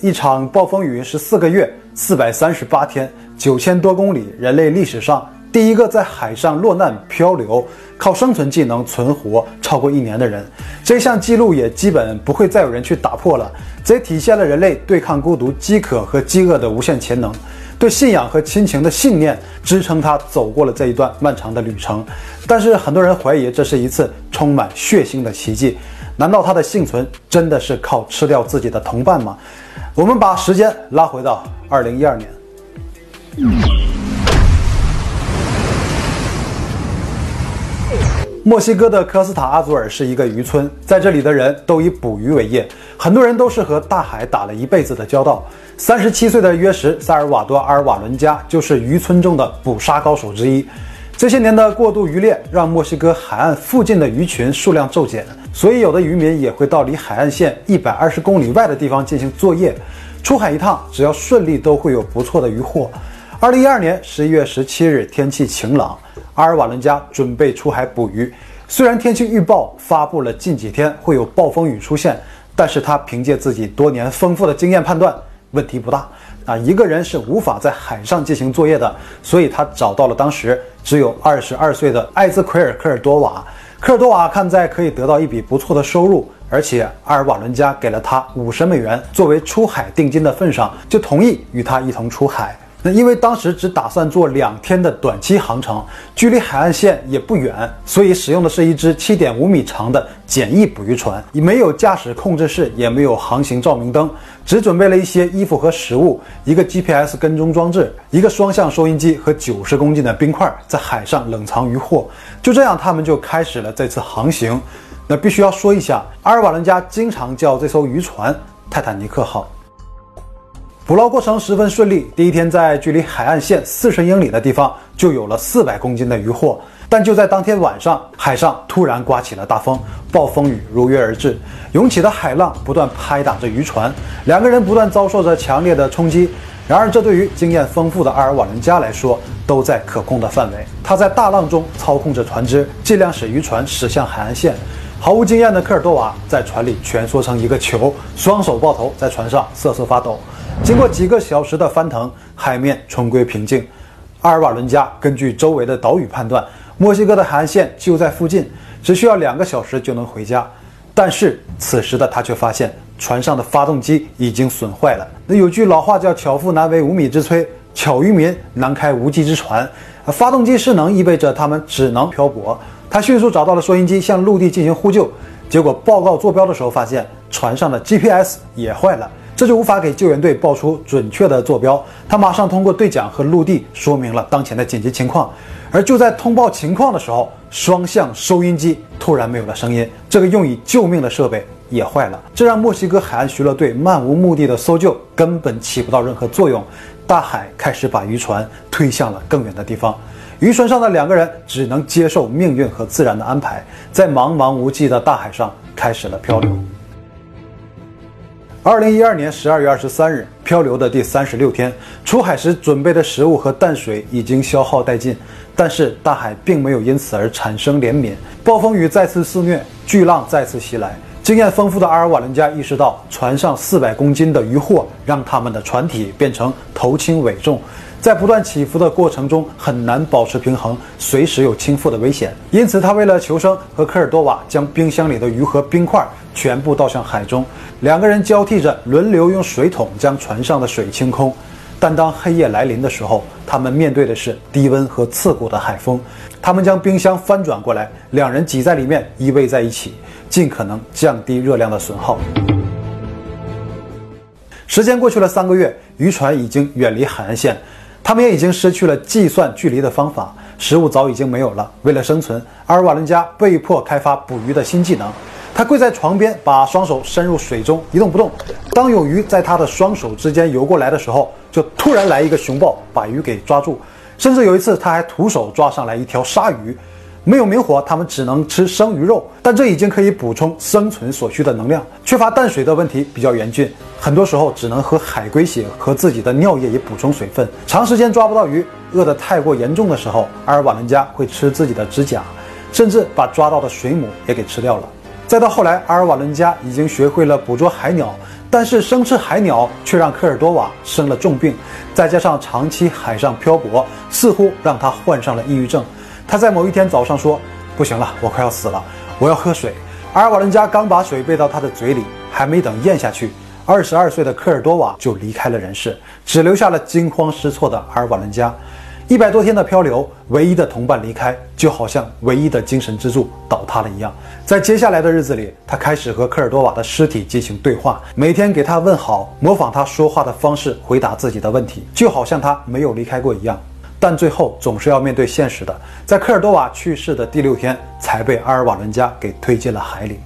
一场暴风雨十四个月、四百三十八天、九千多公里，人类历史上第一个在海上落难漂流、靠生存技能存活超过一年的人。这项记录也基本不会再有人去打破了。这也体现了人类对抗孤独、饥渴和饥饿的无限潜能。对信仰和亲情的信念支撑他走过了这一段漫长的旅程。但是很多人怀疑这是一次充满血腥的奇迹。难道他的幸存真的是靠吃掉自己的同伴吗？我们把时间拉回到二零一二年，墨西哥的科斯塔阿祖尔是一个渔村，在这里的人都以捕鱼为业，很多人都是和大海打了一辈子的交道。三十七岁的约什·萨尔瓦多·阿尔瓦伦加就是渔村中的捕杀高手之一。这些年的过度渔猎让墨西哥海岸附近的鱼群数量骤减。所以，有的渔民也会到离海岸线一百二十公里外的地方进行作业。出海一趟，只要顺利，都会有不错的渔获。二零一二年十一月十七日，天气晴朗，阿尔瓦伦加准备出海捕鱼。虽然天气预报发布了近几天会有暴风雨出现，但是他凭借自己多年丰富的经验判断，问题不大。啊，一个人是无法在海上进行作业的，所以他找到了当时只有二十二岁的艾兹奎尔科尔多瓦。科尔多瓦看在可以得到一笔不错的收入，而且阿尔瓦伦加给了他五十美元作为出海定金的份上，就同意与他一同出海。那因为当时只打算做两天的短期航程，距离海岸线也不远，所以使用的是一只七点五米长的简易捕鱼船，没有驾驶控制室，也没有航行照明灯，只准备了一些衣服和食物，一个 GPS 跟踪装置，一个双向收音机和九十公斤的冰块，在海上冷藏渔获。就这样，他们就开始了这次航行。那必须要说一下，阿尔瓦伦加经常叫这艘渔船“泰坦尼克号”。捕捞过程十分顺利。第一天在距离海岸线四十英里的地方就有了四百公斤的渔获，但就在当天晚上，海上突然刮起了大风，暴风雨如约而至，涌起的海浪不断拍打着渔船，两个人不断遭受着强烈的冲击。然而，这对于经验丰富的阿尔瓦伦加来说都在可控的范围。他在大浪中操控着船只，尽量使渔船驶向海岸线。毫无经验的科尔多瓦在船里蜷缩成一个球，双手抱头，在船上瑟瑟发抖。经过几个小时的翻腾，海面重归平静。阿尔瓦伦加根据周围的岛屿判断，墨西哥的海岸线就在附近，只需要两个小时就能回家。但是此时的他却发现船上的发动机已经损坏了。那有句老话叫“巧妇难为无米之炊”，巧渔民难开无稽之船。发动机失能意味着他们只能漂泊。他迅速找到了收音机，向陆地进行呼救。结果报告坐标的时候，发现船上的 GPS 也坏了。这就无法给救援队报出准确的坐标。他马上通过对讲和陆地说明了当前的紧急情况。而就在通报情况的时候，双向收音机突然没有了声音，这个用以救命的设备也坏了。这让墨西哥海岸巡逻队漫无目的的搜救根本起不到任何作用。大海开始把渔船推向了更远的地方。渔船上的两个人只能接受命运和自然的安排，在茫茫无际的大海上开始了漂流。二零一二年十二月二十三日，漂流的第三十六天，出海时准备的食物和淡水已经消耗殆尽，但是大海并没有因此而产生怜悯。暴风雨再次肆虐，巨浪再次袭来。经验丰富的阿尔瓦伦加意识到，船上四百公斤的渔获让他们的船体变成头轻尾重。在不断起伏的过程中，很难保持平衡，随时有倾覆的危险。因此，他为了求生，和科尔多瓦将冰箱里的鱼和冰块全部倒向海中。两个人交替着轮流用水桶将船上的水清空。但当黑夜来临的时候，他们面对的是低温和刺骨的海风。他们将冰箱翻转过来，两人挤在里面依偎在一起，尽可能降低热量的损耗。时间过去了三个月，渔船已经远离海岸线。他们也已经失去了计算距离的方法，食物早已经没有了。为了生存，阿尔瓦伦加被迫开发捕鱼的新技能。他跪在床边，把双手伸入水中，一动不动。当有鱼在他的双手之间游过来的时候，就突然来一个熊抱，把鱼给抓住。甚至有一次，他还徒手抓上来一条鲨鱼。没有明火，他们只能吃生鱼肉，但这已经可以补充生存所需的能量。缺乏淡水的问题比较严峻，很多时候只能喝海龟血和自己的尿液以补充水分。长时间抓不到鱼，饿得太过严重的时候，阿尔瓦伦加会吃自己的指甲，甚至把抓到的水母也给吃掉了。再到后来，阿尔瓦伦加已经学会了捕捉海鸟，但是生吃海鸟却让科尔多瓦生了重病，再加上长期海上漂泊，似乎让他患上了抑郁症。他在某一天早上说：“不行了，我快要死了，我要喝水。”阿尔瓦伦加刚把水喂到他的嘴里，还没等咽下去，二十二岁的科尔多瓦就离开了人世，只留下了惊慌失措的阿尔瓦伦加。一百多天的漂流，唯一的同伴离开，就好像唯一的精神支柱倒塌了一样。在接下来的日子里，他开始和科尔多瓦的尸体进行对话，每天给他问好，模仿他说话的方式回答自己的问题，就好像他没有离开过一样。但最后总是要面对现实的，在科尔多瓦去世的第六天，才被阿尔瓦伦加给推进了海里。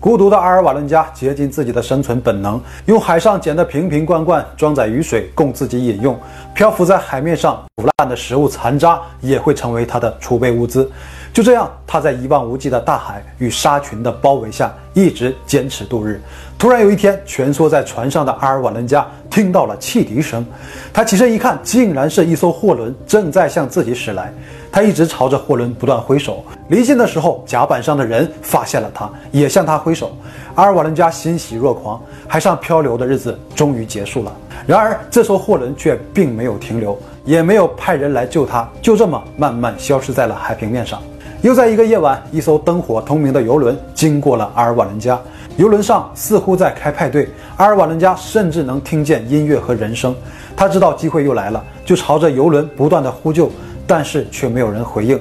孤独的阿尔瓦伦加竭尽自己的生存本能，用海上捡的瓶瓶罐罐装载雨水供自己饮用。漂浮在海面上腐烂的食物残渣也会成为他的储备物资。就这样，他在一望无际的大海与沙群的包围下一直坚持度日。突然有一天，蜷缩在船上的阿尔瓦伦加听到了汽笛声，他起身一看，竟然是一艘货轮正在向自己驶来。他一直朝着货轮不断挥手，离近的时候，甲板上的人发现了他，也向他挥手。阿尔瓦伦加欣喜若狂，海上漂流的日子终于结束了。然而，这艘货轮却并没有停留，也没有派人来救他，就这么慢慢消失在了海平面上。又在一个夜晚，一艘灯火通明的游轮经过了阿尔瓦伦加。游轮上似乎在开派对，阿尔瓦伦加甚至能听见音乐和人声。他知道机会又来了，就朝着游轮不断的呼救，但是却没有人回应。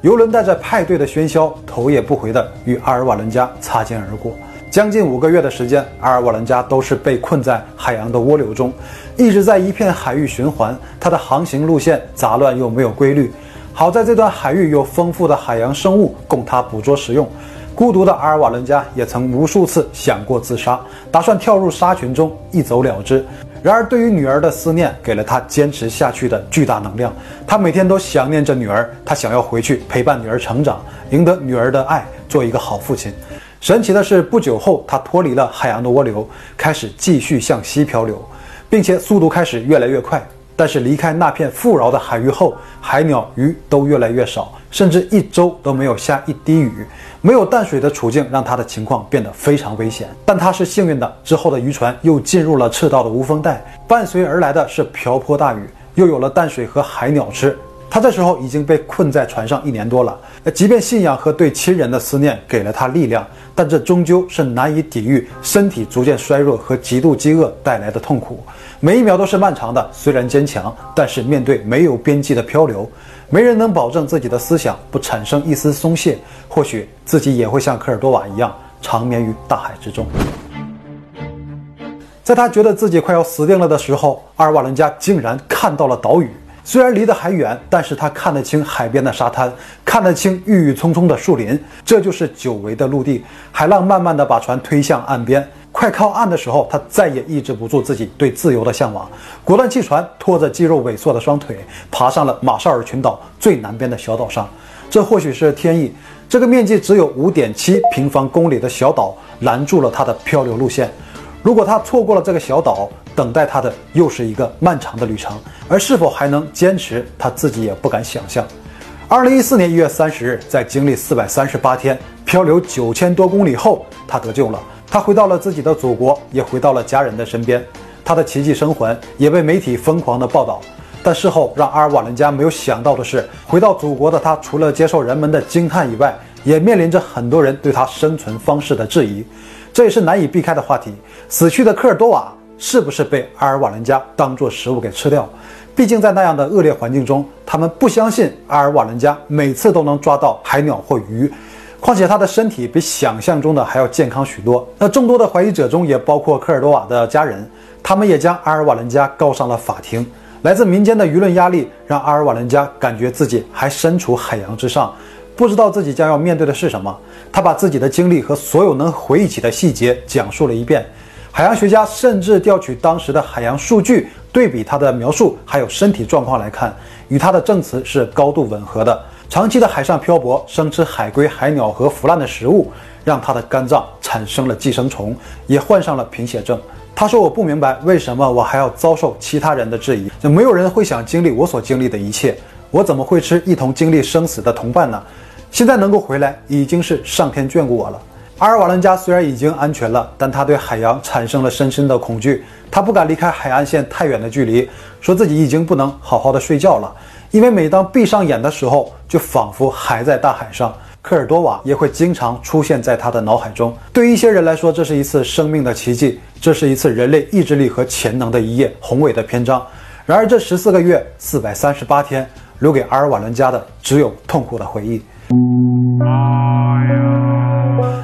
游轮带着派对的喧嚣，头也不回的与阿尔瓦伦加擦肩而过。将近五个月的时间，阿尔瓦伦加都是被困在海洋的涡流中，一直在一片海域循环。它的航行路线杂乱又没有规律。好在这段海域有丰富的海洋生物供他捕捉食用。孤独的阿尔瓦伦加也曾无数次想过自杀，打算跳入沙群中一走了之。然而，对于女儿的思念给了他坚持下去的巨大能量。他每天都想念着女儿，他想要回去陪伴女儿成长，赢得女儿的爱，做一个好父亲。神奇的是，不久后他脱离了海洋的涡流，开始继续向西漂流，并且速度开始越来越快。但是离开那片富饶的海域后，海鸟鱼都越来越少，甚至一周都没有下一滴雨。没有淡水的处境让他的情况变得非常危险。但他是幸运的，之后的渔船又进入了赤道的无风带，伴随而来的是瓢泼大雨，又有了淡水和海鸟吃。他这时候已经被困在船上一年多了。即便信仰和对亲人的思念给了他力量，但这终究是难以抵御身体逐渐衰弱和极度饥饿带来的痛苦。每一秒都是漫长的，虽然坚强，但是面对没有边际的漂流，没人能保证自己的思想不产生一丝松懈。或许自己也会像科尔多瓦一样长眠于大海之中。在他觉得自己快要死定了的时候，阿尔瓦伦加竟然看到了岛屿。虽然离得还远，但是他看得清海边的沙滩，看得清郁郁葱葱的树林。这就是久违的陆地。海浪慢慢地把船推向岸边。快靠岸的时候，他再也抑制不住自己对自由的向往，果断弃船，拖着肌肉萎缩的双腿，爬上了马绍尔群岛最南边的小岛上。这或许是天意，这个面积只有五点七平方公里的小岛拦住了他的漂流路线。如果他错过了这个小岛，等待他的又是一个漫长的旅程，而是否还能坚持，他自己也不敢想象。二零一四年一月三十日，在经历四百三十八天漂流九千多公里后，他得救了。他回到了自己的祖国，也回到了家人的身边。他的奇迹生还也被媒体疯狂的报道。但事后让阿尔瓦伦加没有想到的是，回到祖国的他，除了接受人们的惊叹以外，也面临着很多人对他生存方式的质疑。这也是难以避开的话题。死去的科尔多瓦是不是被阿尔瓦伦加当作食物给吃掉？毕竟在那样的恶劣环境中，他们不相信阿尔瓦伦加每次都能抓到海鸟或鱼。况且他的身体比想象中的还要健康许多。那众多的怀疑者中也包括科尔多瓦的家人，他们也将阿尔瓦伦加告上了法庭。来自民间的舆论压力让阿尔瓦伦加感觉自己还身处海洋之上，不知道自己将要面对的是什么。他把自己的经历和所有能回忆起的细节讲述了一遍。海洋学家甚至调取当时的海洋数据，对比他的描述还有身体状况来看，与他的证词是高度吻合的。长期的海上漂泊，生吃海龟、海鸟和腐烂的食物，让他的肝脏产生了寄生虫，也患上了贫血症。他说：“我不明白为什么我还要遭受其他人的质疑，就没有人会想经历我所经历的一切。我怎么会吃一同经历生死的同伴呢？现在能够回来，已经是上天眷顾我了。”阿尔瓦伦加虽然已经安全了，但他对海洋产生了深深的恐惧。他不敢离开海岸线太远的距离，说自己已经不能好好的睡觉了，因为每当闭上眼的时候，就仿佛还在大海上。科尔多瓦也会经常出现在他的脑海中。对于一些人来说，这是一次生命的奇迹，这是一次人类意志力和潜能的一页宏伟的篇章。然而，这十四个月四百三十八天，留给阿尔瓦伦加的只有痛苦的回忆。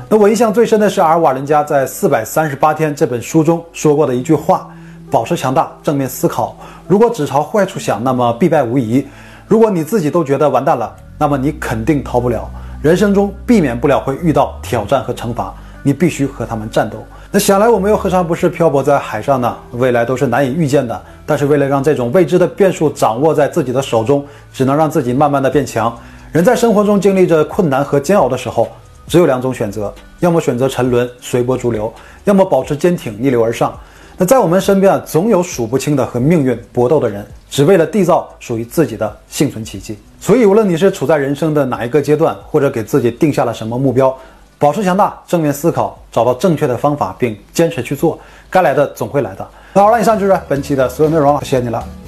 那我印象最深的是阿尔瓦伦加在《四百三十八天》这本书中说过的一句话：“保持强大，正面思考。如果只朝坏处想，那么必败无疑。如果你自己都觉得完蛋了，那么你肯定逃不了。人生中避免不了会遇到挑战和惩罚，你必须和他们战斗。那想来我们又何尝不是漂泊在海上呢？未来都是难以预见的。但是为了让这种未知的变数掌握在自己的手中，只能让自己慢慢的变强。人在生活中经历着困难和煎熬的时候。”只有两种选择，要么选择沉沦随波逐流，要么保持坚挺逆流而上。那在我们身边啊，总有数不清的和命运搏斗的人，只为了缔造属于自己的幸存奇迹。所以，无论你是处在人生的哪一个阶段，或者给自己定下了什么目标，保持强大，正面思考，找到正确的方法，并坚持去做，该来的总会来的。那好了，以上就是本期的所有内容，谢谢你了。